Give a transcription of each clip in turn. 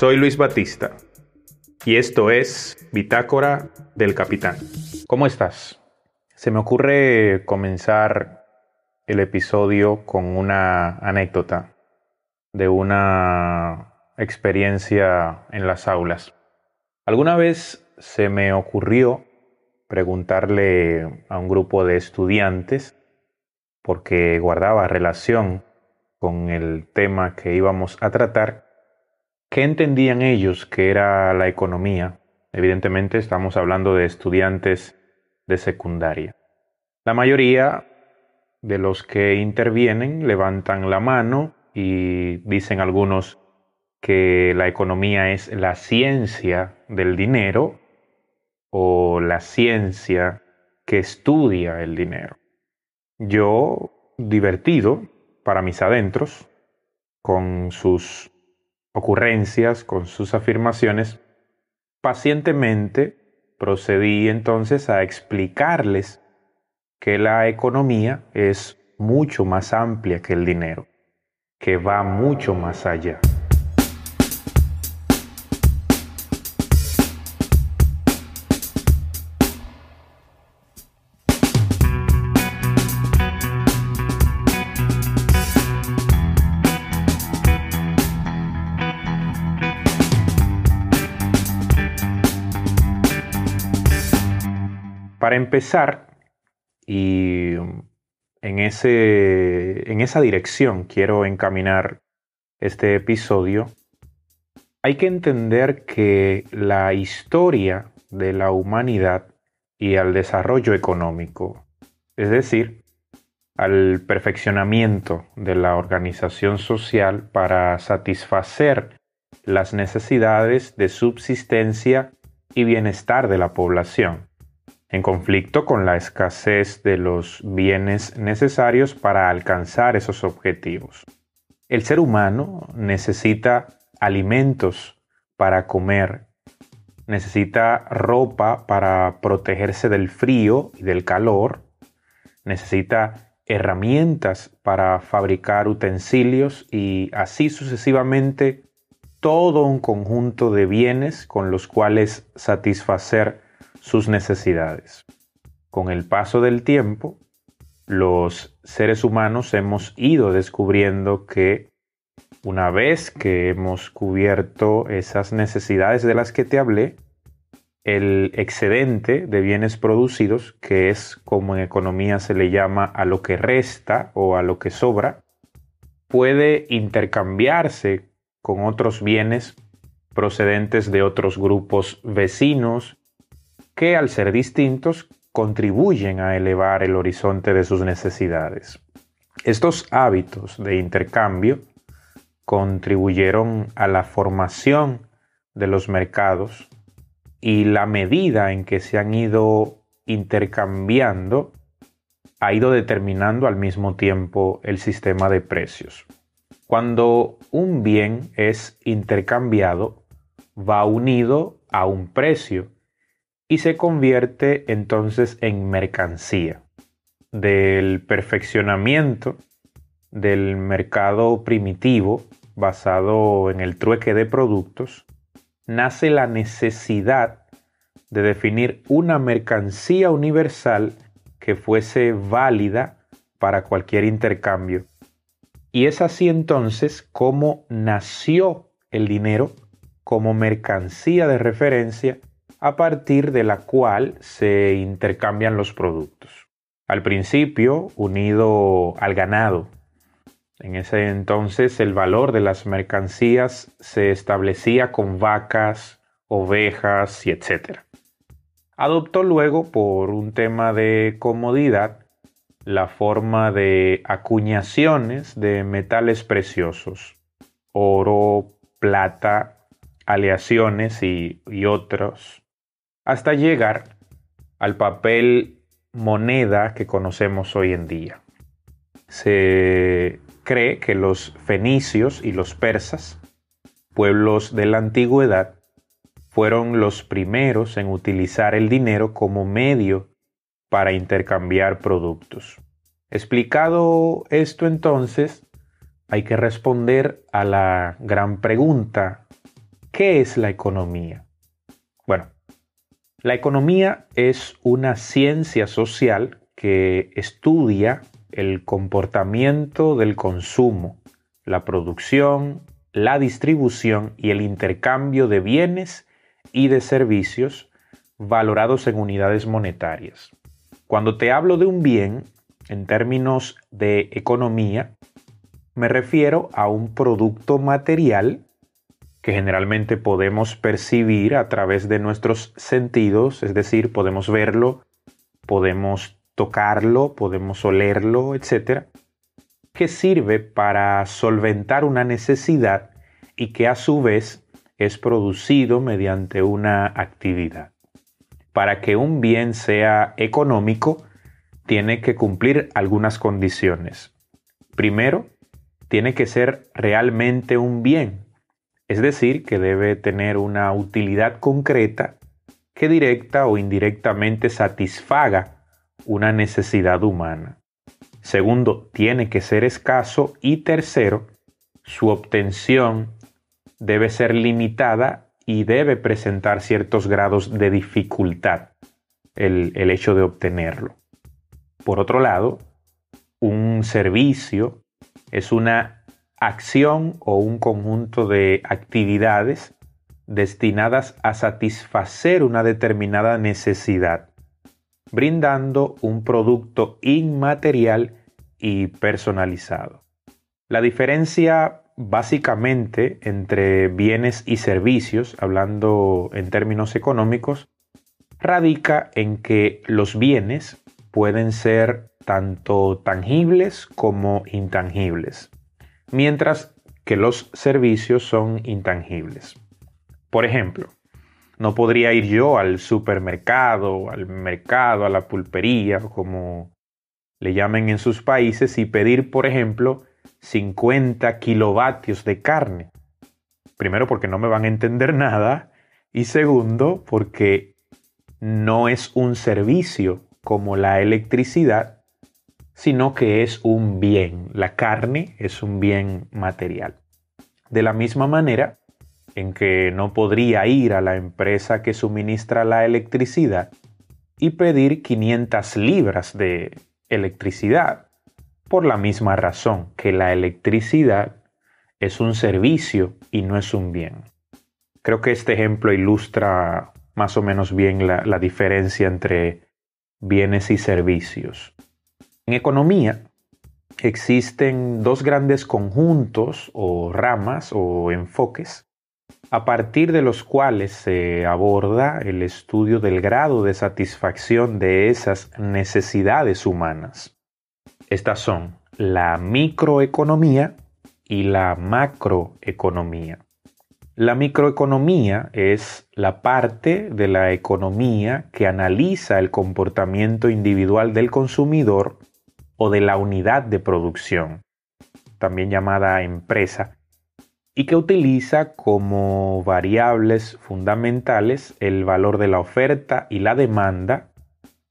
Soy Luis Batista y esto es Bitácora del Capitán. ¿Cómo estás? Se me ocurre comenzar el episodio con una anécdota de una experiencia en las aulas. Alguna vez se me ocurrió preguntarle a un grupo de estudiantes, porque guardaba relación con el tema que íbamos a tratar, ¿qué entendían ellos que era la economía? Evidentemente estamos hablando de estudiantes de secundaria. La mayoría de los que intervienen levantan la mano y dicen algunos que la economía es la ciencia del dinero o la ciencia que estudia el dinero. Yo, divertido, para mis adentros, con sus ocurrencias, con sus afirmaciones, pacientemente procedí entonces a explicarles que la economía es mucho más amplia que el dinero, que va mucho más allá. Para empezar, y en, ese, en esa dirección quiero encaminar este episodio, hay que entender que la historia de la humanidad y al desarrollo económico, es decir, al perfeccionamiento de la organización social para satisfacer las necesidades de subsistencia y bienestar de la población en conflicto con la escasez de los bienes necesarios para alcanzar esos objetivos. El ser humano necesita alimentos para comer, necesita ropa para protegerse del frío y del calor, necesita herramientas para fabricar utensilios y así sucesivamente todo un conjunto de bienes con los cuales satisfacer sus necesidades. Con el paso del tiempo, los seres humanos hemos ido descubriendo que una vez que hemos cubierto esas necesidades de las que te hablé, el excedente de bienes producidos, que es como en economía se le llama a lo que resta o a lo que sobra, puede intercambiarse con otros bienes procedentes de otros grupos vecinos que al ser distintos contribuyen a elevar el horizonte de sus necesidades. Estos hábitos de intercambio contribuyeron a la formación de los mercados y la medida en que se han ido intercambiando ha ido determinando al mismo tiempo el sistema de precios. Cuando un bien es intercambiado, va unido a un precio y se convierte entonces en mercancía. Del perfeccionamiento del mercado primitivo basado en el trueque de productos, nace la necesidad de definir una mercancía universal que fuese válida para cualquier intercambio. Y es así entonces como nació el dinero como mercancía de referencia a partir de la cual se intercambian los productos. Al principio, unido al ganado. En ese entonces el valor de las mercancías se establecía con vacas, ovejas y etc. Adoptó luego, por un tema de comodidad, la forma de acuñaciones de metales preciosos, oro, plata, aleaciones y, y otros hasta llegar al papel moneda que conocemos hoy en día. Se cree que los fenicios y los persas, pueblos de la antigüedad, fueron los primeros en utilizar el dinero como medio para intercambiar productos. Explicado esto entonces, hay que responder a la gran pregunta ¿qué es la economía? La economía es una ciencia social que estudia el comportamiento del consumo, la producción, la distribución y el intercambio de bienes y de servicios valorados en unidades monetarias. Cuando te hablo de un bien, en términos de economía, me refiero a un producto material que generalmente podemos percibir a través de nuestros sentidos, es decir, podemos verlo, podemos tocarlo, podemos olerlo, etc., que sirve para solventar una necesidad y que a su vez es producido mediante una actividad. Para que un bien sea económico, tiene que cumplir algunas condiciones. Primero, tiene que ser realmente un bien, es decir, que debe tener una utilidad concreta que directa o indirectamente satisfaga una necesidad humana. Segundo, tiene que ser escaso. Y tercero, su obtención debe ser limitada y debe presentar ciertos grados de dificultad el, hecho de obtenerlo. Por otro lado, un servicio es una acción o un conjunto de actividades destinadas a satisfacer una determinada necesidad, brindando un producto inmaterial y personalizado. La diferencia básicamente entre bienes y servicios, hablando en términos económicos, radica en que los bienes pueden ser tanto tangibles como intangibles mientras que los servicios son intangibles. Por ejemplo, no podría ir yo al supermercado, al mercado, a la pulpería, como le llamen en sus países, y pedir, por ejemplo, 50 kilovatios de carne. Primero porque no me van a entender nada y segundo porque no es un servicio como la electricidad sino que es un bien. La carne es un bien material. De la misma manera en que no podría ir a la empresa que suministra la electricidad y pedir 500 libras de electricidad, por la misma razón que la electricidad es un servicio y no es un bien. Creo que este ejemplo ilustra más o menos bien la, la diferencia entre bienes y servicios. En economía existen dos grandes conjuntos o ramas o enfoques a partir de los cuales se aborda el estudio del grado de satisfacción de esas necesidades humanas. Estas son la microeconomía y la macroeconomía. La microeconomía es la parte de la economía que analiza el comportamiento individual del consumidor o de la unidad de producción, también llamada empresa, y que utiliza como variables fundamentales el valor de la oferta y la demanda,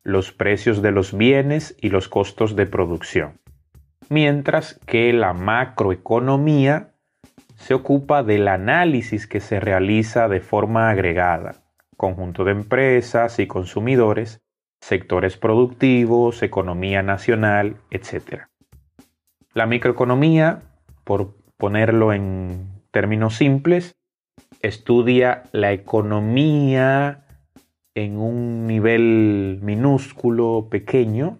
los precios de los bienes y los costos de producción. Mientras que la macroeconomía se ocupa del análisis que se realiza de forma agregada, conjunto de empresas y consumidores, sectores productivos, economía nacional, etc. La microeconomía, por ponerlo en términos simples, estudia la economía en un nivel minúsculo, pequeño,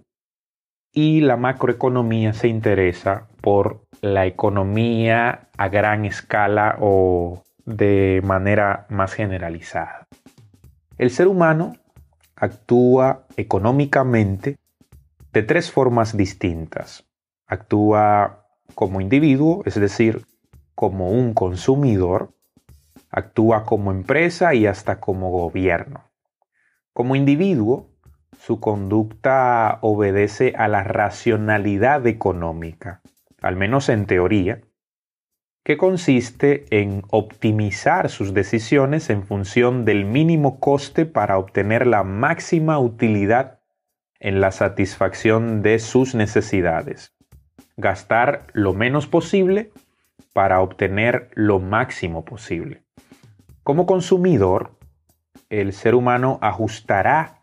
y la macroeconomía se interesa por la economía a gran escala o de manera más generalizada. El ser humano actúa económicamente de tres formas distintas. Actúa como individuo, es decir, como un consumidor, actúa como empresa y hasta como gobierno. Como individuo, su conducta obedece a la racionalidad económica, al menos en teoría, que consiste en optimizar sus decisiones en función del mínimo coste para obtener la máxima utilidad en la satisfacción de sus necesidades. Gastar lo menos posible para obtener lo máximo posible. Como consumidor, el ser humano ajustará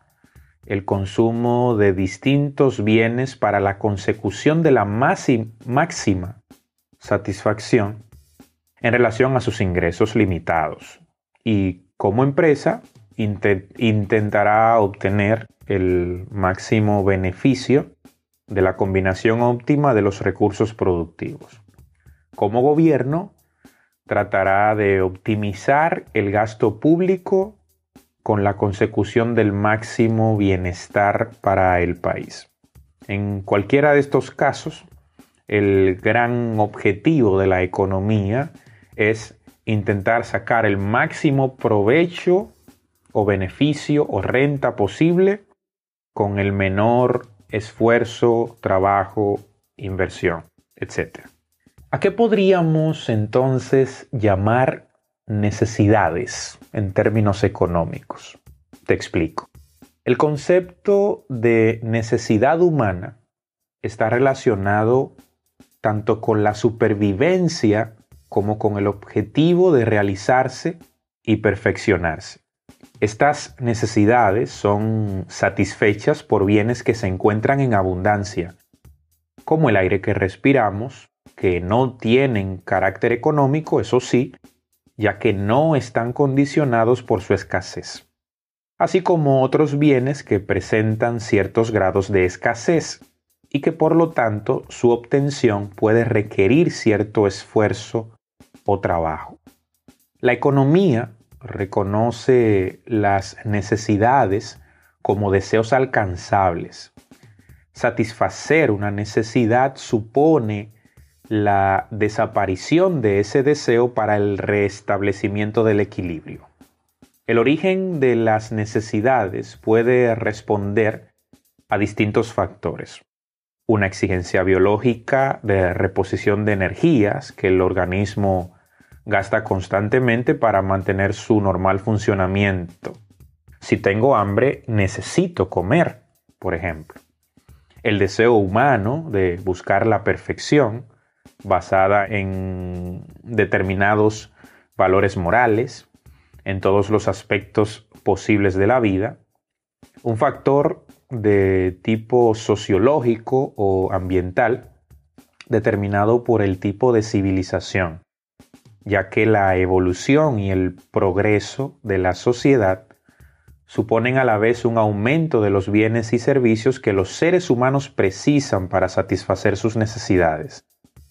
el consumo de distintos bienes para la consecución de la máxima satisfacción en relación a sus ingresos limitados. Y como empresa, intentará obtener el máximo beneficio de la combinación óptima de los recursos productivos. Como gobierno, tratará de optimizar el gasto público con la consecución del máximo bienestar para el país. En cualquiera de estos casos, el gran objetivo de la economía es intentar sacar el máximo provecho o beneficio o renta posible con el menor esfuerzo, trabajo, inversión, etc. ¿A qué podríamos entonces llamar necesidades en términos económicos? Te explico. El concepto de necesidad humana está relacionado tanto con la supervivencia como con el objetivo de realizarse y perfeccionarse. Estas necesidades son satisfechas por bienes que se encuentran en abundancia, como el aire que respiramos, que no tienen carácter económico, eso sí, ya que no están condicionados por su escasez, así como otros bienes que presentan ciertos grados de escasez y que por lo tanto su obtención puede requerir cierto esfuerzo o trabajo. La economía reconoce las necesidades como deseos alcanzables. Satisfacer una necesidad supone la desaparición de ese deseo para el restablecimiento del equilibrio. El origen de las necesidades puede responder a distintos factores. Una exigencia biológica de reposición de energías que el organismo gasta constantemente para mantener su normal funcionamiento. Si tengo hambre, necesito comer, por ejemplo. El deseo humano de buscar la perfección basada en determinados valores morales en todos los aspectos posibles de la vida, un factor de tipo sociológico o ambiental determinado por el tipo de civilización, ya que la evolución y el progreso de la sociedad suponen a la vez un aumento de los bienes y servicios que los seres humanos precisan para satisfacer sus necesidades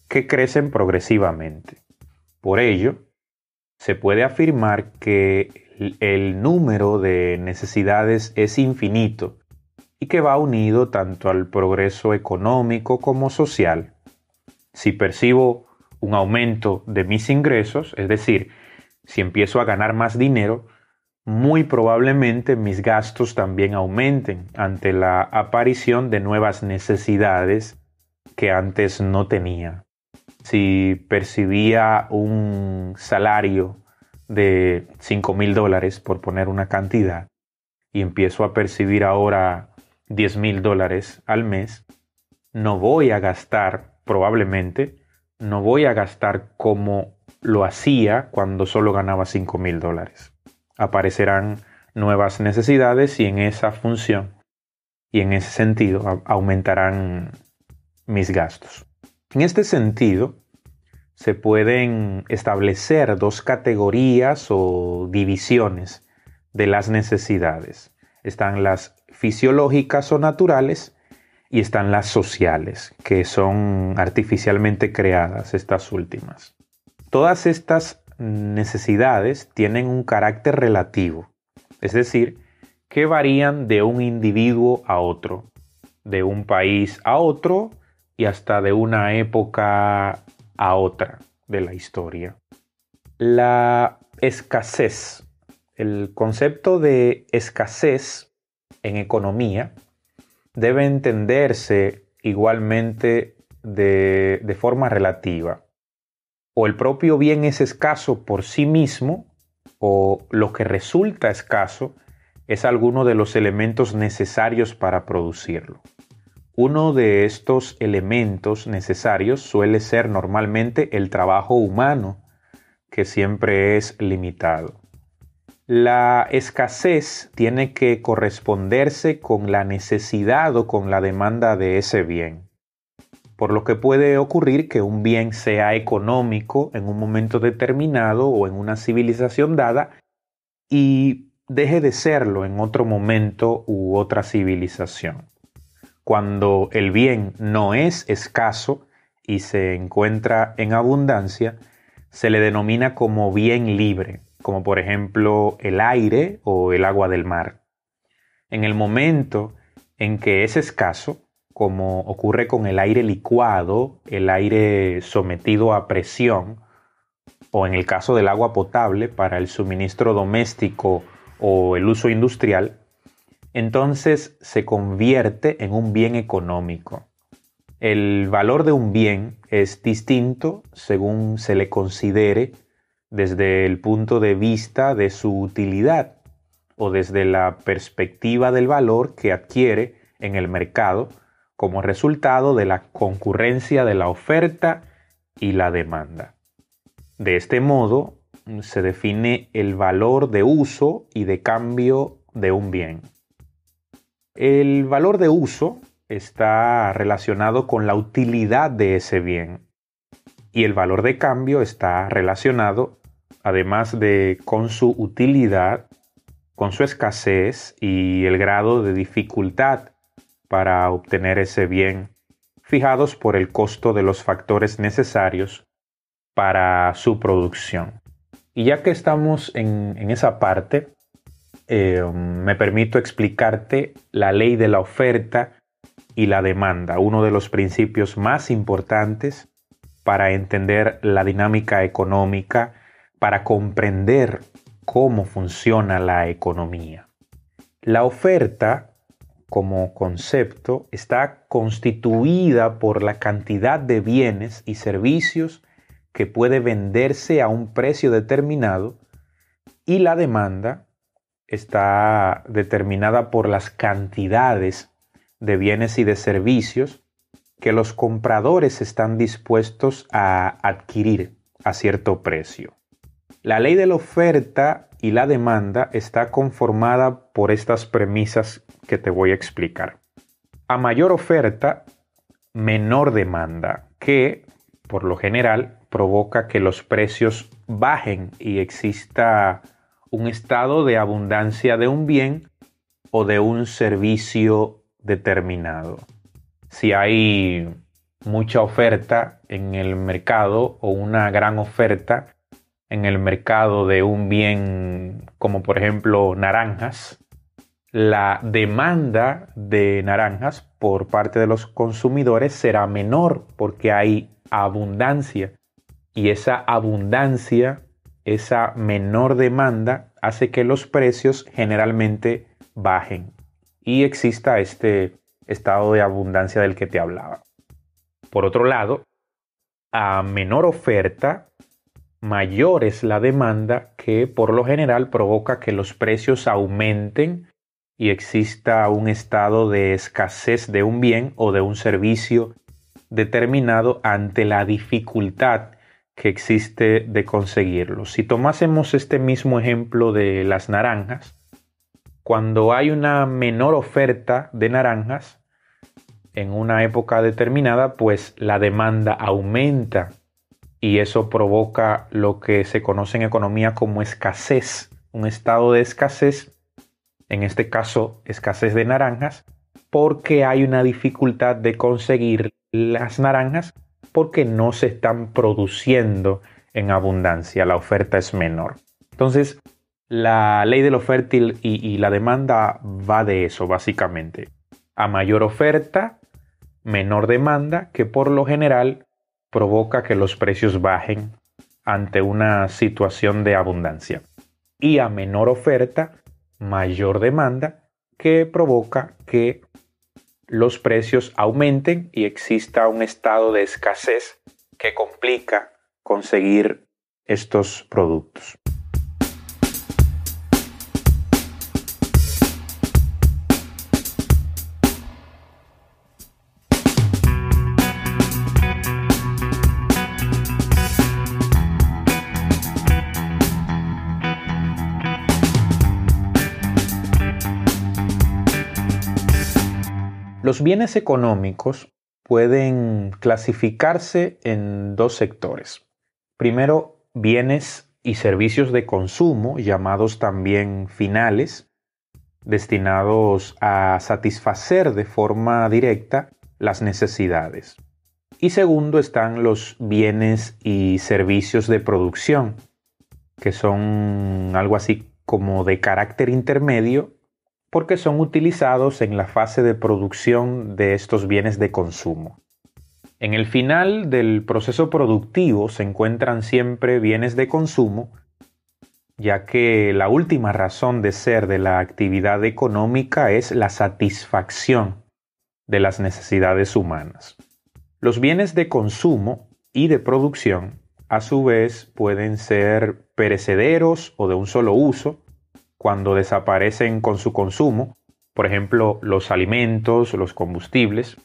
que crecen progresivamente. Por ello, se puede afirmar que el número de necesidades es infinito y que va unido tanto al progreso económico como social. Si percibo un aumento de mis ingresos, es decir, si empiezo a ganar más dinero, muy probablemente mis gastos también aumenten ante la aparición de nuevas necesidades que antes no tenía. Si percibía un salario de 5 mil dólares, por poner una cantidad, y empiezo a percibir ahora 10 mil dólares al mes, no voy a gastar, probablemente, no voy a gastar como lo hacía cuando solo ganaba 5 mil dólares. Aparecerán nuevas necesidades y en esa función y en ese sentido aumentarán mis gastos. En este sentido, se pueden establecer dos categorías o divisiones de las necesidades. Están las fisiológicas o naturales y están las sociales, que son artificialmente creadas estas últimas. Todas estas necesidades tienen un carácter relativo, es decir, que varían de un individuo a otro, de un país a otro y hasta de una época a otra de la historia. La escasez. El concepto de escasez en economía debe entenderse igualmente de, de forma relativa. O el propio bien es escaso por sí mismo, o lo que resulta escaso es alguno de los elementos necesarios para producirlo. Uno de estos elementos necesarios suele ser normalmente el trabajo humano, que siempre es limitado. La escasez tiene que corresponderse con la necesidad o con la demanda de ese bien. Por lo que puede ocurrir que un bien sea económico en un momento determinado o en una civilización dada y deje de serlo en otro momento u otra civilización. Cuando el bien no es escaso y se encuentra en abundancia, se le denomina como bien libre, como por ejemplo el aire o el agua del mar. En el momento en que es escaso, como ocurre con el aire licuado, el aire sometido a presión, o en el caso del agua potable para el suministro doméstico o el uso industrial, entonces se convierte en un bien económico. El valor de un bien es distinto según se le considere desde el punto de vista de su utilidad o desde la perspectiva del valor que adquiere en el mercado como resultado de la concurrencia de la oferta y la demanda. De este modo, se define el valor de uso y de cambio de un bien. El valor de uso está relacionado con la utilidad de ese bien y el valor de cambio está relacionado, además de con su utilidad, con su escasez y el grado de dificultad para obtener ese bien, fijados por el costo de los factores necesarios para su producción. Y ya que estamos en, esa parte, eh, me permito explicarte la ley de la oferta y la demanda, uno de los principios más importantes para entender la dinámica económica, para comprender cómo funciona la economía. La oferta como concepto está constituida por la cantidad de bienes y servicios que puede venderse a un precio determinado y la demanda está determinada por las cantidades de bienes y de servicios que los compradores están dispuestos a adquirir a cierto precio. La ley de la oferta y la demanda está conformada por estas premisas que te voy a explicar. A mayor oferta, menor demanda, que por lo general provoca que los precios bajen y exista un estado de abundancia de un bien o de un servicio determinado. Si hay mucha oferta en el mercado o una gran oferta en el mercado de un bien como por ejemplo naranjas, la demanda de naranjas por parte de los consumidores será menor porque hay abundancia y esa abundancia, esa menor demanda hace que los precios generalmente bajen y exista este estado de abundancia del que te hablaba. Por otro lado, a menor oferta, mayor es la demanda que por lo general provoca que los precios aumenten y exista un estado de escasez de un bien o de un servicio determinado ante la dificultad que existe de conseguirlo. Si tomásemos este mismo ejemplo de las naranjas, cuando hay una menor oferta de naranjas en una época determinada, pues la demanda aumenta y eso provoca lo que se conoce en economía como escasez, un estado de escasez en este caso escasez de naranjas, porque hay una dificultad de conseguir las naranjas porque no se están produciendo en abundancia, la oferta es menor. Entonces, la ley de la oferta y, y la demanda va de eso, básicamente. A mayor oferta, menor demanda, que por lo general provoca que los precios bajen ante una situación de abundancia. Y a menor oferta, mayor demanda que provoca que los precios aumenten y exista un estado de escasez que complica conseguir estos productos. Los bienes económicos pueden clasificarse en dos sectores. Primero, bienes y servicios de consumo, llamados también finales, destinados a satisfacer de forma directa las necesidades. Y segundo están los bienes y servicios de producción, que son algo así como de carácter intermedio porque son utilizados en la fase de producción de estos bienes de consumo. En el final del proceso productivo se encuentran siempre bienes de consumo, ya que la última razón de ser de la actividad económica es la satisfacción de las necesidades humanas. Los bienes de consumo y de producción, a su vez, pueden ser perecederos o de un solo uso, cuando desaparecen con su consumo, por ejemplo, los alimentos, los combustibles,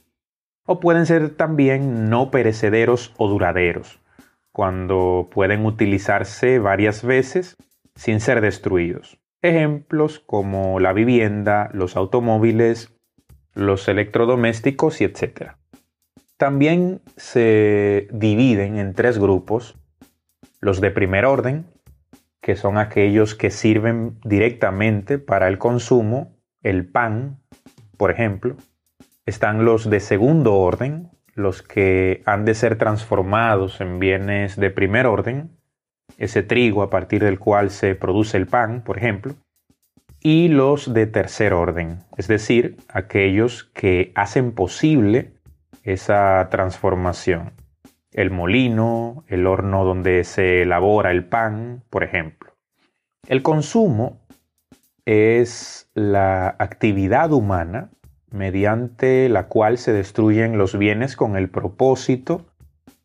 o pueden ser también no perecederos o duraderos, cuando pueden utilizarse varias veces sin ser destruidos. Ejemplos como la vivienda, los automóviles, los electrodomésticos etc. También se dividen en tres grupos, los de primer orden, que son aquellos que sirven directamente para el consumo, el pan, por ejemplo. Están los de segundo orden, los que han de ser transformados en bienes de primer orden, ese trigo a partir del cual se produce el pan, por ejemplo y los de tercer orden, es decir, aquellos que hacen posible esa transformación. El molino, el horno donde se elabora el pan, por ejemplo. El consumo es la actividad humana mediante la cual se destruyen los bienes con el propósito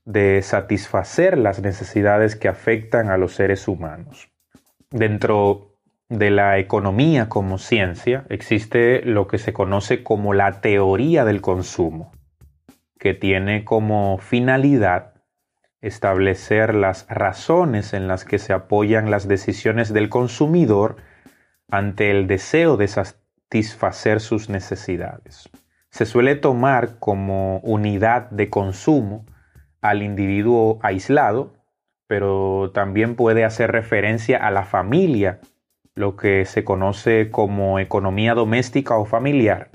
de satisfacer las necesidades que afectan a los seres humanos. Dentro de la economía como ciencia existe lo que se conoce como la teoría del consumo, que tiene como finalidad establecer las razones en las que se apoyan las decisiones del consumidor ante el deseo de satisfacer sus necesidades. Se suele tomar como unidad de consumo al individuo aislado, pero también puede hacer referencia a la familia lo que se conoce como economía doméstica o familiar.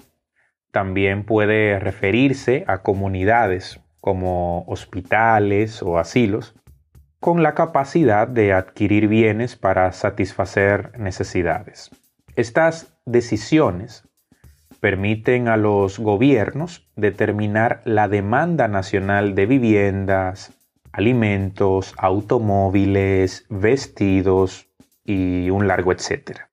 También puede referirse a comunidades como hospitales o asilos con la capacidad de adquirir bienes para satisfacer necesidades. Estas decisiones permiten a los gobiernos determinar la demanda nacional de viviendas, alimentos, automóviles, vestidos, y un largo etcétera.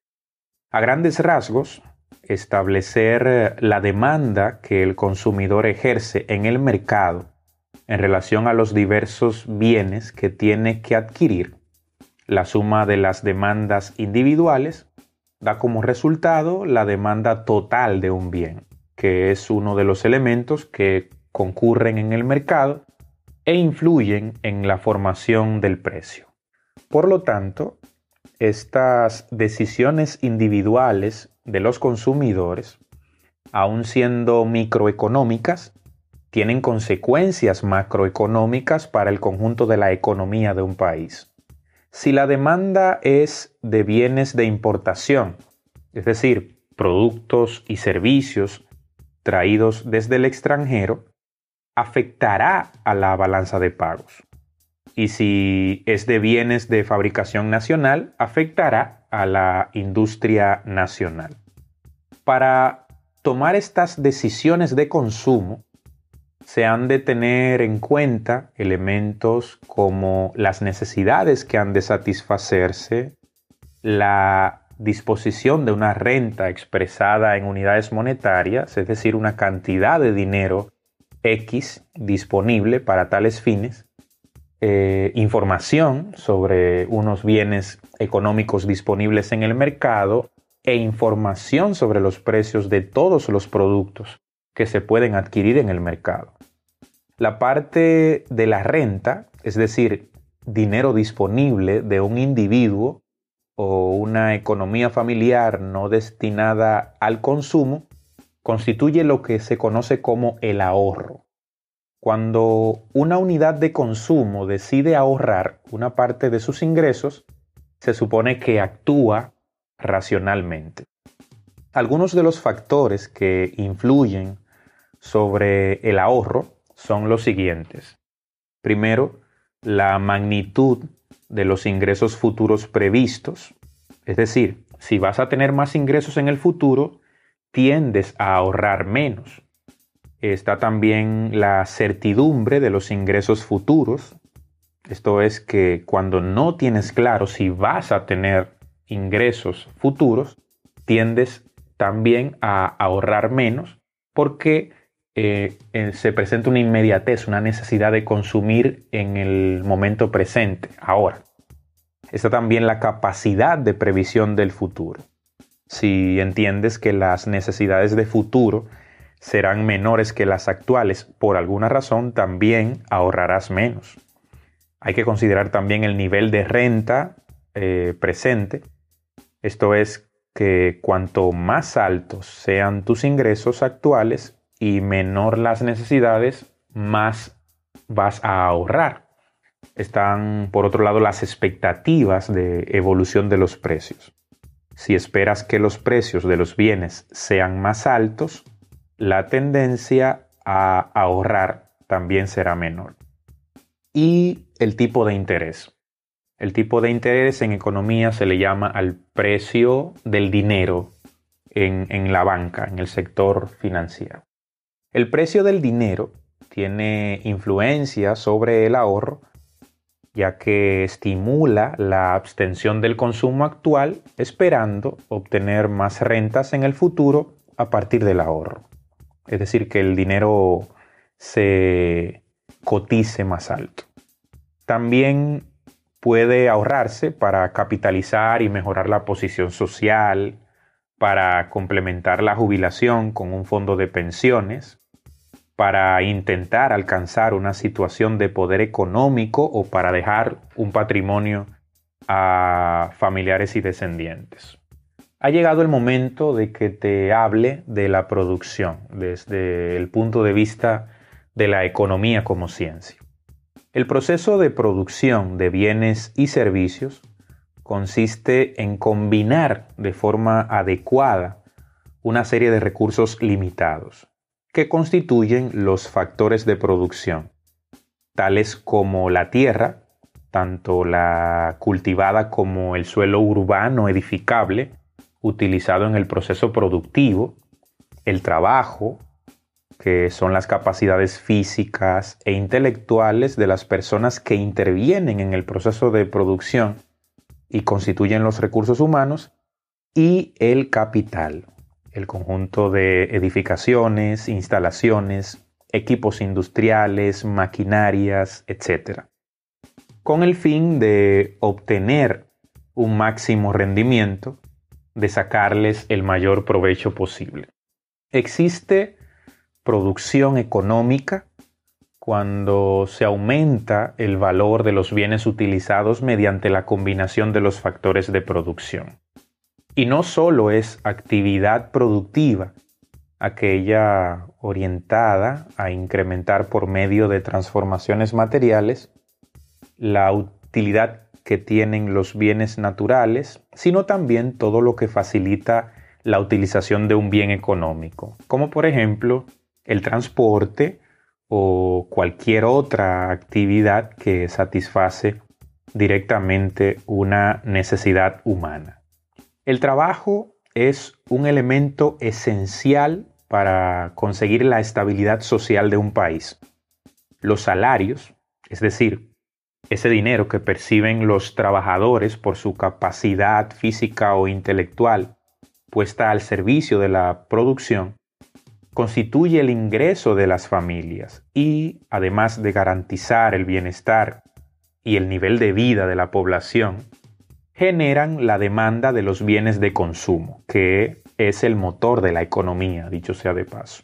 A grandes rasgos, establecer eh, la demanda que el consumidor ejerce en el mercado en relación a los diversos bienes que tiene que adquirir, la suma de las demandas individuales da como resultado la demanda total de un bien, que es uno de los elementos que concurren en el mercado e influyen en la formación del precio. Por lo tanto, estas decisiones individuales de los consumidores, aun siendo microeconómicas, tienen consecuencias macroeconómicas para el conjunto de la economía de un país. Si la demanda es de bienes de importación, es decir, productos y servicios traídos desde el extranjero, afectará a la balanza de pagos y si es de bienes de fabricación nacional, afectará a la industria nacional. Para tomar estas decisiones de consumo, se han de tener en cuenta elementos como las necesidades que han de satisfacerse, la disposición de una renta expresada en unidades monetarias, es decir, una cantidad de dinero X disponible para tales fines, eh, información sobre unos bienes económicos disponibles en el mercado e información sobre los precios de todos los productos que se pueden adquirir en el mercado. La parte de la renta, es decir, dinero disponible de un individuo o una economía familiar no destinada al consumo, constituye lo que se conoce como el ahorro. Cuando una unidad de consumo decide ahorrar una parte de sus ingresos, se supone que actúa racionalmente. Algunos de los factores que influyen sobre el ahorro son los siguientes. Primero, la magnitud de los ingresos futuros previstos. Es decir, si vas a tener más ingresos en el futuro, tiendes a ahorrar menos. Está también la certidumbre de los ingresos futuros. Esto es que cuando no tienes claro si vas a tener ingresos futuros, tiendes también a ahorrar menos porque eh, se presenta una inmediatez, una necesidad de consumir en el momento presente, ahora. Está también la capacidad de previsión del futuro. Si entiendes que las necesidades de futuro serán menores que las actuales por alguna razón, también ahorrarás menos. Hay que considerar también el nivel de renta eh, presente. Esto es que cuanto más altos sean tus ingresos actuales, y menor las necesidades, más vas a ahorrar. Están, por otro lado, las expectativas de evolución de los precios. Si esperas que los precios de los bienes sean más altos, la tendencia a ahorrar también será menor. Y el tipo de interés. El tipo de interés en economía se le llama al precio del dinero en, en la banca, en el sector financiero. El precio del dinero tiene influencia sobre el ahorro, ya que estimula la abstención del consumo actual esperando obtener más rentas en el futuro a partir del ahorro. Es decir, que el dinero se cotice más alto. También puede ahorrarse para capitalizar y mejorar la posición social, para complementar la jubilación con un fondo de pensiones, para intentar alcanzar una situación de poder económico o para dejar un patrimonio a familiares y descendientes. Ha llegado el momento de que te hable de la producción desde el punto de vista de la economía como ciencia. El proceso de producción de bienes y servicios consiste en combinar de forma adecuada una serie de recursos limitados, que constituyen los factores de producción, tales como la tierra, tanto la cultivada como el suelo urbano edificable, utilizado en el proceso productivo, el trabajo, que son las capacidades físicas e intelectuales de las personas que intervienen en el proceso de producción y constituyen los recursos humanos, y el capital, el conjunto de edificaciones, instalaciones, equipos industriales, maquinarias, etc. Con el fin de obtener un máximo rendimiento, de sacarles el mayor provecho posible. Existe producción económica cuando se aumenta el valor de los bienes utilizados mediante la combinación de los factores de producción. Y no solo es actividad productiva, aquella orientada a incrementar por medio de transformaciones materiales la utilidad que tienen los bienes naturales, sino también todo lo que facilita la utilización de un bien económico, como por ejemplo el transporte o cualquier otra actividad que satisface directamente una necesidad humana. El trabajo es un elemento esencial para conseguir la estabilidad social de un país. Los salarios, es decir, ese dinero que perciben los trabajadores por su capacidad física o intelectual puesta al servicio de la producción, constituye el ingreso de las familias y, además de garantizar el bienestar y el nivel de vida de la población, generan la demanda de los bienes de consumo, que es el motor de la economía, dicho sea de paso.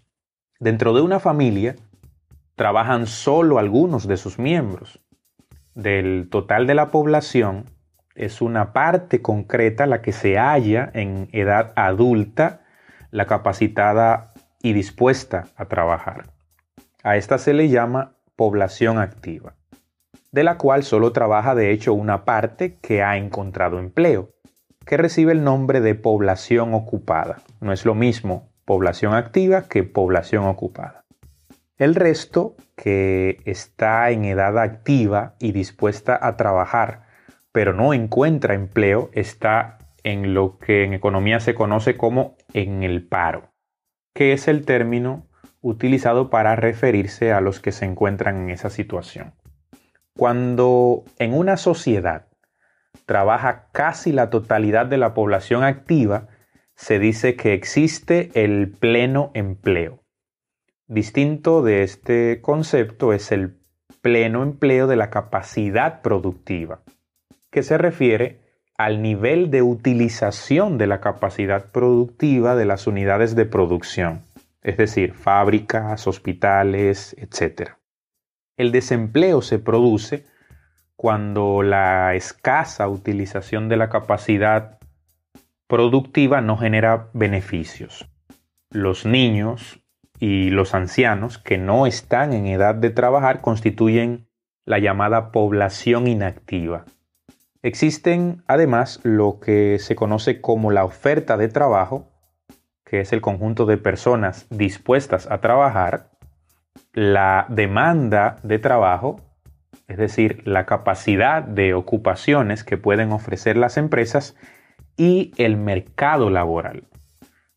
Dentro de una familia trabajan solo algunos de sus miembros. Del total de la población es una parte concreta la que se halla en edad adulta, la capacitada y dispuesta a trabajar. A esta se le llama población activa, de la cual solo trabaja de hecho una parte que ha encontrado empleo, que recibe el nombre de población ocupada. No es lo mismo población activa que población ocupada. El resto, que está en edad activa y dispuesta a trabajar, pero no encuentra empleo, está en lo que en economía se conoce como en el paro, que es el término utilizado para referirse a los que se encuentran en esa situación. Cuando en una sociedad trabaja casi la totalidad de la población activa, se dice que existe el pleno empleo. Distinto de este concepto es el pleno empleo de la capacidad productiva, que se refiere al nivel de utilización de la capacidad productiva de las unidades de producción, es decir, fábricas, hospitales, etc. El desempleo se produce cuando la escasa utilización de la capacidad productiva no genera beneficios. Los niños y los ancianos que no están en edad de trabajar constituyen la llamada población inactiva. Existen además lo que se conoce como la oferta de trabajo, que es el conjunto de personas dispuestas a trabajar, la demanda de trabajo, es decir, la capacidad de ocupaciones que pueden ofrecer las empresas y el mercado laboral,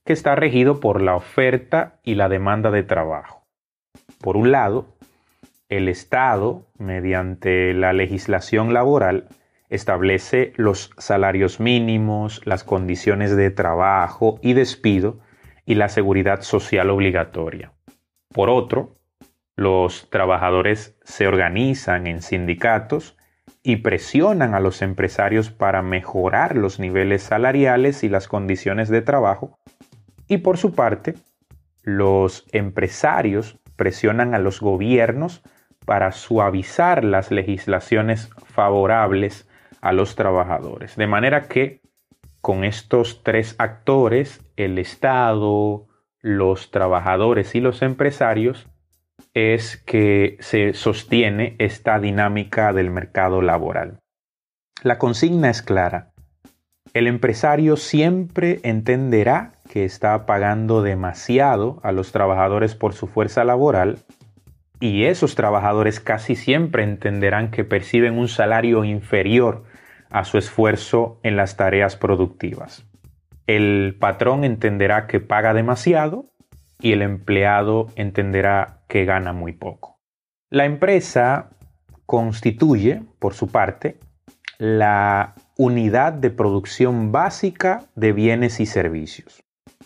que está regido por la oferta y la demanda de trabajo. Por un lado, el Estado, mediante la legislación laboral, establece los salarios mínimos, las condiciones de trabajo y despido y la seguridad social obligatoria. Por otro, los trabajadores se organizan en sindicatos y presionan a los empresarios para mejorar los niveles salariales y las condiciones de trabajo. Y por su parte, los empresarios presionan a los gobiernos para suavizar las legislaciones favorables a los trabajadores. De manera que con estos tres actores, el Estado, los trabajadores y los empresarios, es que se sostiene esta dinámica del mercado laboral. La consigna es clara. El empresario siempre entenderá que está pagando demasiado a los trabajadores por su fuerza laboral y esos trabajadores casi siempre entenderán que perciben un salario inferior a su esfuerzo en las tareas productivas. El patrón entenderá que paga demasiado y el empleado entenderá que gana muy poco. La empresa constituye, por su parte, la unidad de producción básica de bienes y servicios.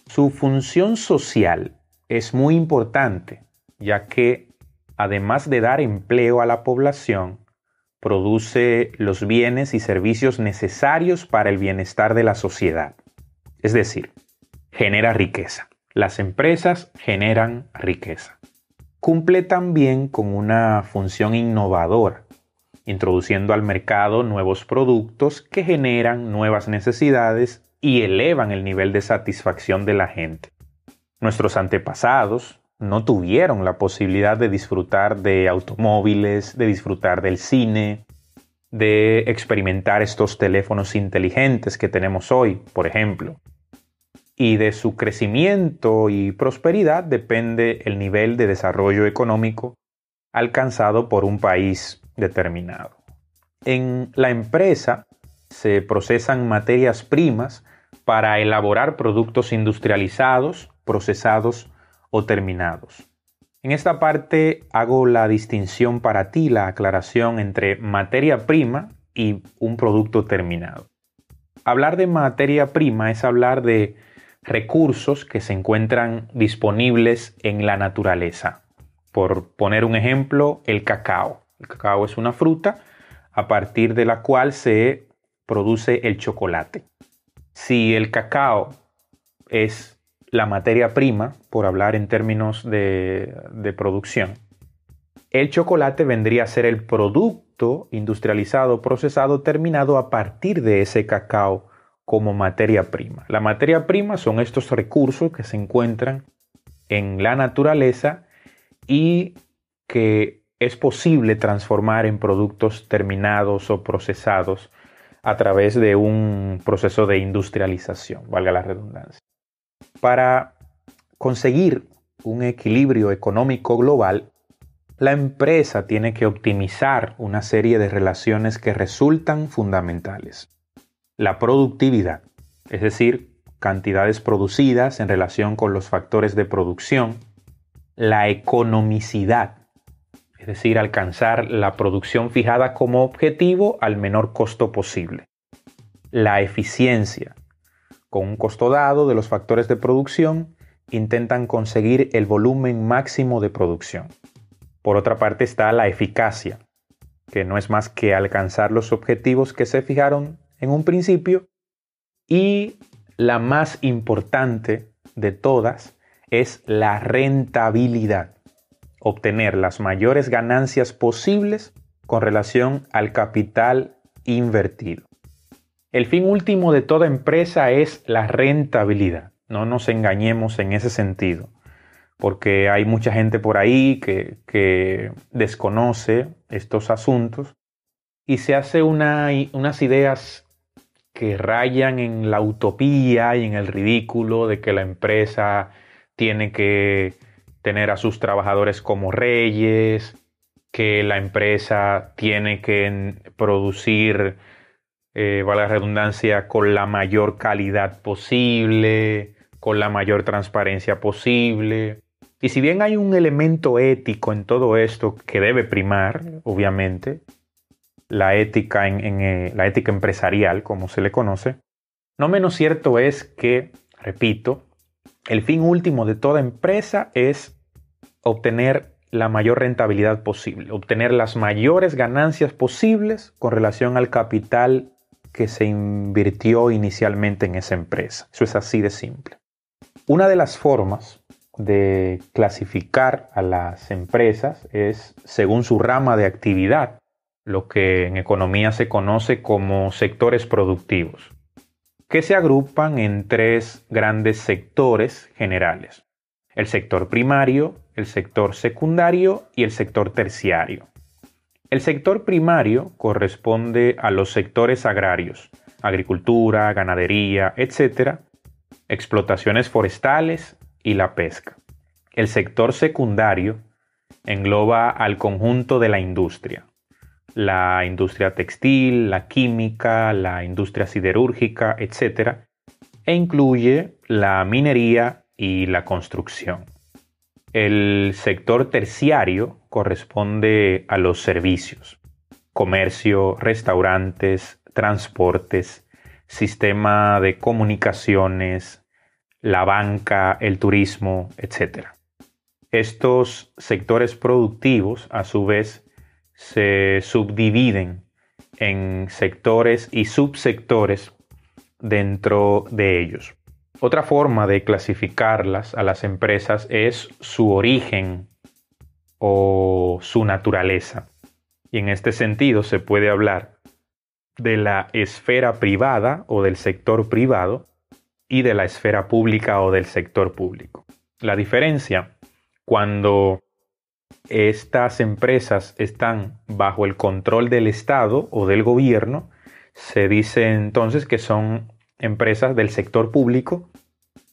Su función social es muy importante, ya que, además de dar empleo a la población, produce los bienes y servicios necesarios para el bienestar de la sociedad. Es decir, genera riqueza. Las empresas generan riqueza. Cumple también con una función innovadora, introduciendo al mercado nuevos productos que generan nuevas necesidades y elevan el nivel de satisfacción de la gente. Nuestros antepasados no tuvieron la posibilidad de disfrutar de automóviles, de disfrutar del cine, de experimentar estos teléfonos inteligentes que tenemos hoy, por ejemplo y de su crecimiento y prosperidad depende el nivel de desarrollo económico alcanzado por un país determinado. En la empresa se procesan materias primas para elaborar productos industrializados, procesados o terminados. En esta parte hago la distinción para ti, la aclaración entre materia prima y un producto terminado. Hablar de materia prima es hablar de recursos que se encuentran disponibles en la naturaleza. Por poner un ejemplo, el cacao. El cacao es una fruta a partir de la cual se produce el chocolate. Si el cacao es la materia prima, por hablar en términos de, de producción, el chocolate vendría a ser el producto industrializado, procesado, terminado a partir de ese cacao como materia prima. La materia prima son estos recursos que se encuentran en la naturaleza y que es posible transformar en productos terminados o procesados a través de un proceso de industrialización, valga la redundancia. Para conseguir un equilibrio económico global, la empresa tiene que optimizar una serie de relaciones que resultan fundamentales. La productividad, es decir, cantidades producidas en relación con los factores de producción. La economicidad, es decir, alcanzar la producción fijada como objetivo al menor costo posible. La eficiencia, con un costo dado de los factores de producción, intentan conseguir el volumen máximo de producción. Por otra parte está la eficacia, que no es más que alcanzar los objetivos que se fijaron en un principio y la más importante de todas es la rentabilidad obtener las mayores ganancias posibles con relación al capital invertido. El fin último de toda empresa es la rentabilidad. No nos engañemos en ese sentido, porque hay mucha gente por ahí que, desconoce estos asuntos y se hace unas ideas que rayan en la utopía y en el ridículo de que la empresa tiene que tener a sus trabajadores como reyes, que la empresa tiene que producir, eh, la redundancia, con la mayor calidad posible, con la mayor transparencia posible. Y si bien hay un elemento ético en todo esto que debe primar, obviamente, la ética, en, eh, la ética empresarial, como se le conoce, no menos cierto es que, repito, el fin último de toda empresa es obtener la mayor rentabilidad posible, obtener las mayores ganancias posibles con relación al capital que se invirtió inicialmente en esa empresa. Eso es así de simple. Una de las formas de clasificar a las empresas es según su rama de actividad, lo que en economía se conoce como sectores productivos que se agrupan en tres grandes sectores generales. El sector primario, el sector secundario y el sector terciario. El sector primario corresponde a los sectores agrarios, agricultura, ganadería, etc., explotaciones forestales y la pesca. El sector secundario engloba al conjunto de la industria, la industria textil, la química, la industria siderúrgica, etc. E incluye la minería y la construcción. El sector terciario corresponde a los servicios, comercio, restaurantes, transportes, sistema de comunicaciones, la banca, el turismo, etc. Estos sectores productivos, a su vez, se subdividen en sectores y subsectores dentro de ellos. Otra forma de clasificarlas a las empresas es su origen o su naturaleza. Y en este sentido se puede hablar de la esfera privada o del sector privado y de la esfera pública o del sector público. La diferencia cuando estas empresas están bajo el control del Estado o del gobierno, se dice entonces que son empresas del sector público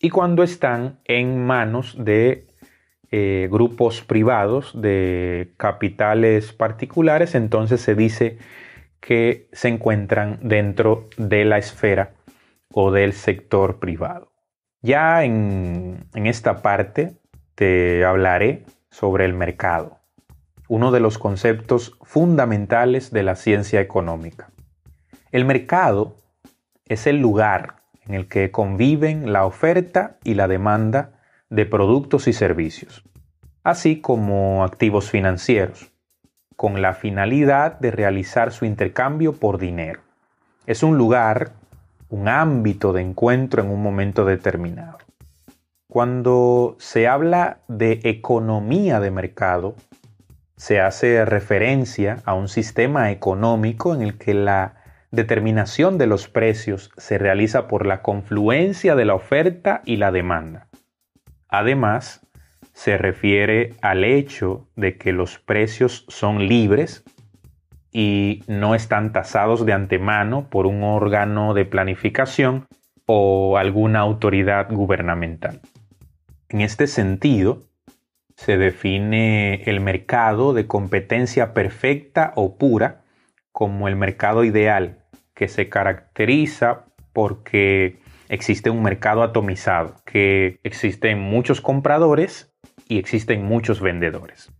y cuando están en manos de eh, grupos privados, de capitales particulares, entonces se dice que se encuentran dentro de la esfera o del sector privado. Ya en esta parte te hablaré sobre el mercado, uno de los conceptos fundamentales de la ciencia económica. El mercado es el lugar en el que conviven la oferta y la demanda de productos y servicios, así como activos financieros, con la finalidad de realizar su intercambio por dinero. Es un lugar, un ámbito de encuentro en un momento determinado. Cuando se habla de economía de mercado, se hace referencia a un sistema económico en el que la determinación de los precios se realiza por la confluencia de la oferta y la demanda. Además, se refiere al hecho de que los precios son libres y no están tasados de antemano por un órgano de planificación o alguna autoridad gubernamental. En este sentido, se define el mercado de competencia perfecta o pura como el mercado ideal, que se caracteriza porque existe un mercado atomizado, que existen muchos compradores y existen muchos vendedores.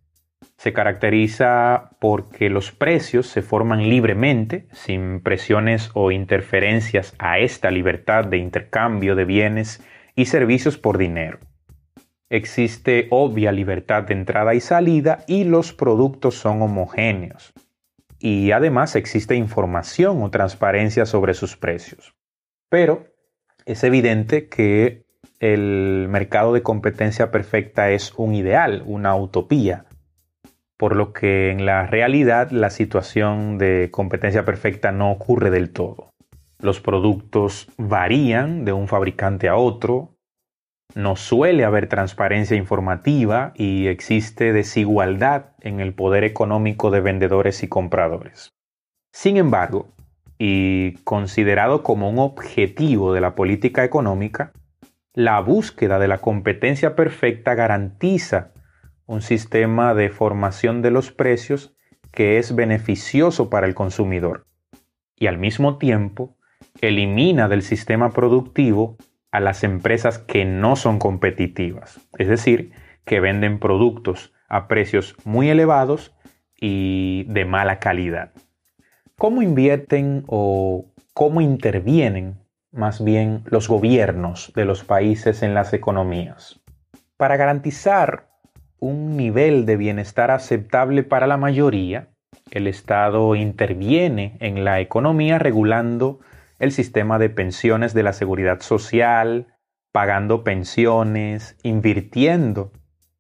Se caracteriza porque los precios se forman libremente, sin presiones o interferencias a esta libertad de intercambio de bienes y servicios por dinero. Existe obvia libertad de entrada y salida y los productos son homogéneos. Y además existe información o transparencia sobre sus precios. Pero es evidente que el mercado de competencia perfecta es un ideal, una utopía, por lo que en la realidad la situación de competencia perfecta no ocurre del todo. Los productos varían de un fabricante a otro, no suele haber transparencia informativa y existe desigualdad en el poder económico de vendedores y compradores. Sin embargo, y considerado como un objetivo de la política económica, la búsqueda de la competencia perfecta garantiza un sistema de formación de los precios que es beneficioso para el consumidor y al mismo tiempo elimina del sistema productivo a las empresas que no son competitivas, es decir, que venden productos a precios muy elevados y de mala calidad. ¿Cómo invierten o cómo intervienen más bien los gobiernos de los países en las economías? Para garantizar un nivel de bienestar aceptable para la mayoría, el Estado interviene en la economía regulando el sistema de pensiones de la seguridad social, pagando pensiones, invirtiendo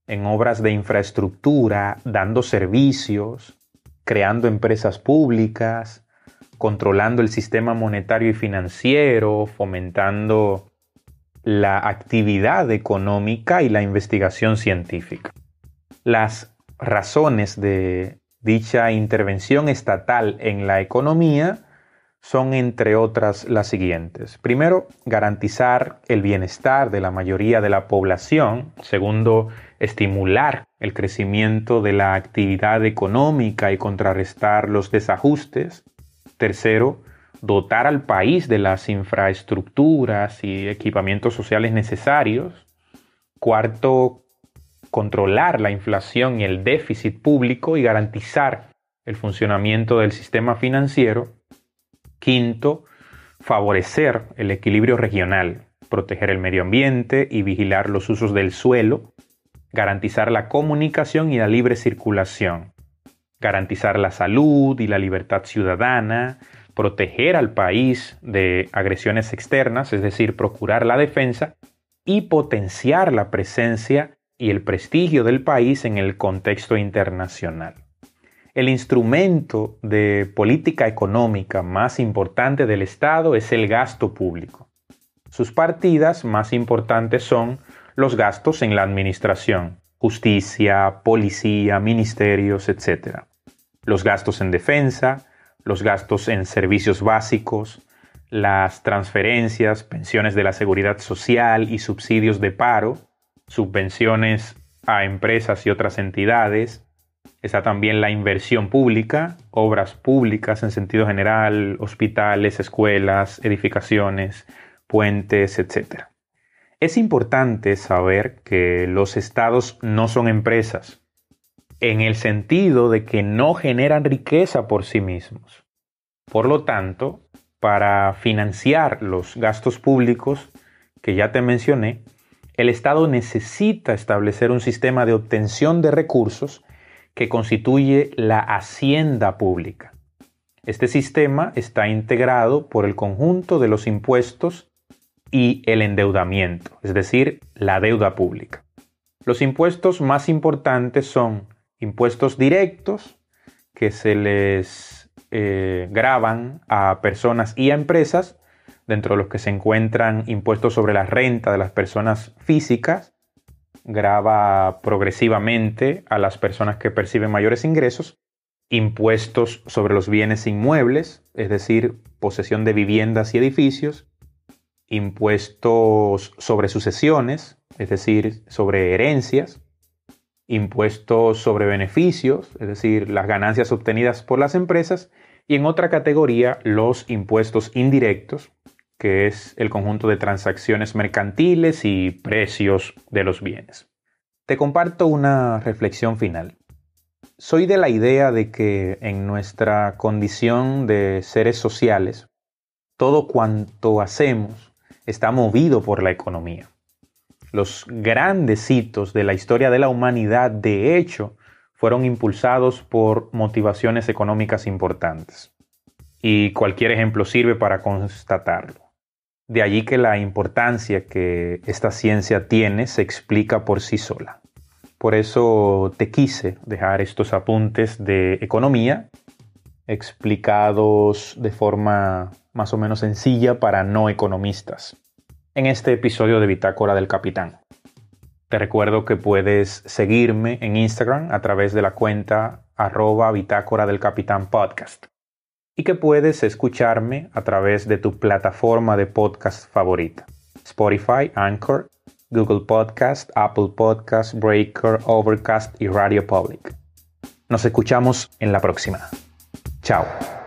en obras de infraestructura, dando servicios, creando empresas públicas, controlando el sistema monetario y financiero, fomentando la actividad económica y la investigación científica. Las razones de dicha intervención estatal en la economía son entre otras las siguientes. Primero, garantizar el bienestar de la mayoría de la población. Segundo, estimular el crecimiento de la actividad económica y contrarrestar los desajustes. Tercero, dotar al país de las infraestructuras y equipamientos sociales necesarios. Cuarto, controlar la inflación y el déficit público y garantizar el funcionamiento del sistema financiero. Quinto, favorecer el equilibrio regional, proteger el medio ambiente y vigilar los usos del suelo, garantizar la comunicación y la libre circulación, garantizar la salud y la libertad ciudadana, proteger al país de agresiones externas, es decir, procurar la defensa, y potenciar la presencia y el prestigio del país en el contexto internacional el instrumento de política económica más importante del Estado es el gasto público. Sus partidas más importantes son los gastos en la administración, justicia, policía, ministerios, etc. Los gastos en defensa, los gastos en servicios básicos, las transferencias, pensiones de la seguridad social y subsidios de paro, subvenciones a empresas y otras entidades, Está también la inversión pública, obras públicas en sentido general, hospitales, escuelas, edificaciones, puentes, etc. Es importante saber que los estados no son empresas, en el sentido de que no generan riqueza por sí mismos. Por lo tanto, para financiar los gastos públicos que ya te mencioné, el Estado necesita establecer un sistema de obtención de recursos que constituye la hacienda pública. Este sistema está integrado por el conjunto de los impuestos y el endeudamiento, es decir, la deuda pública. Los impuestos más importantes son impuestos directos, que se les eh, graban a personas y a empresas, dentro de los que se encuentran impuestos sobre la renta de las personas físicas, grava progresivamente a las personas que perciben mayores ingresos, impuestos sobre los bienes inmuebles, es decir, posesión de viviendas y edificios, impuestos sobre sucesiones, es decir, sobre herencias, impuestos sobre beneficios, es decir, las ganancias obtenidas por las empresas, y en otra categoría los impuestos indirectos, que es el conjunto de transacciones mercantiles y precios de los bienes. Te comparto una reflexión final. Soy de la idea de que en nuestra condición de seres sociales, todo cuanto hacemos está movido por la economía. Los grandes hitos de la historia de la humanidad, de hecho, fueron impulsados por motivaciones económicas importantes. Y cualquier ejemplo sirve para constatarlo. De allí que la importancia que esta ciencia tiene se explica por sí sola. Por eso te quise dejar estos apuntes de economía explicados de forma más o menos sencilla para no economistas en este episodio de Bitácora del Capitán. Te recuerdo que puedes seguirme en Instagram a través de la cuenta arroba Bitácora del Capitán Podcast y que puedes escucharme a través de tu plataforma de podcast favorita. Spotify, Anchor, Google Podcast, Apple Podcast, Breaker, Overcast y Radio Public. Nos escuchamos en la próxima. Chao.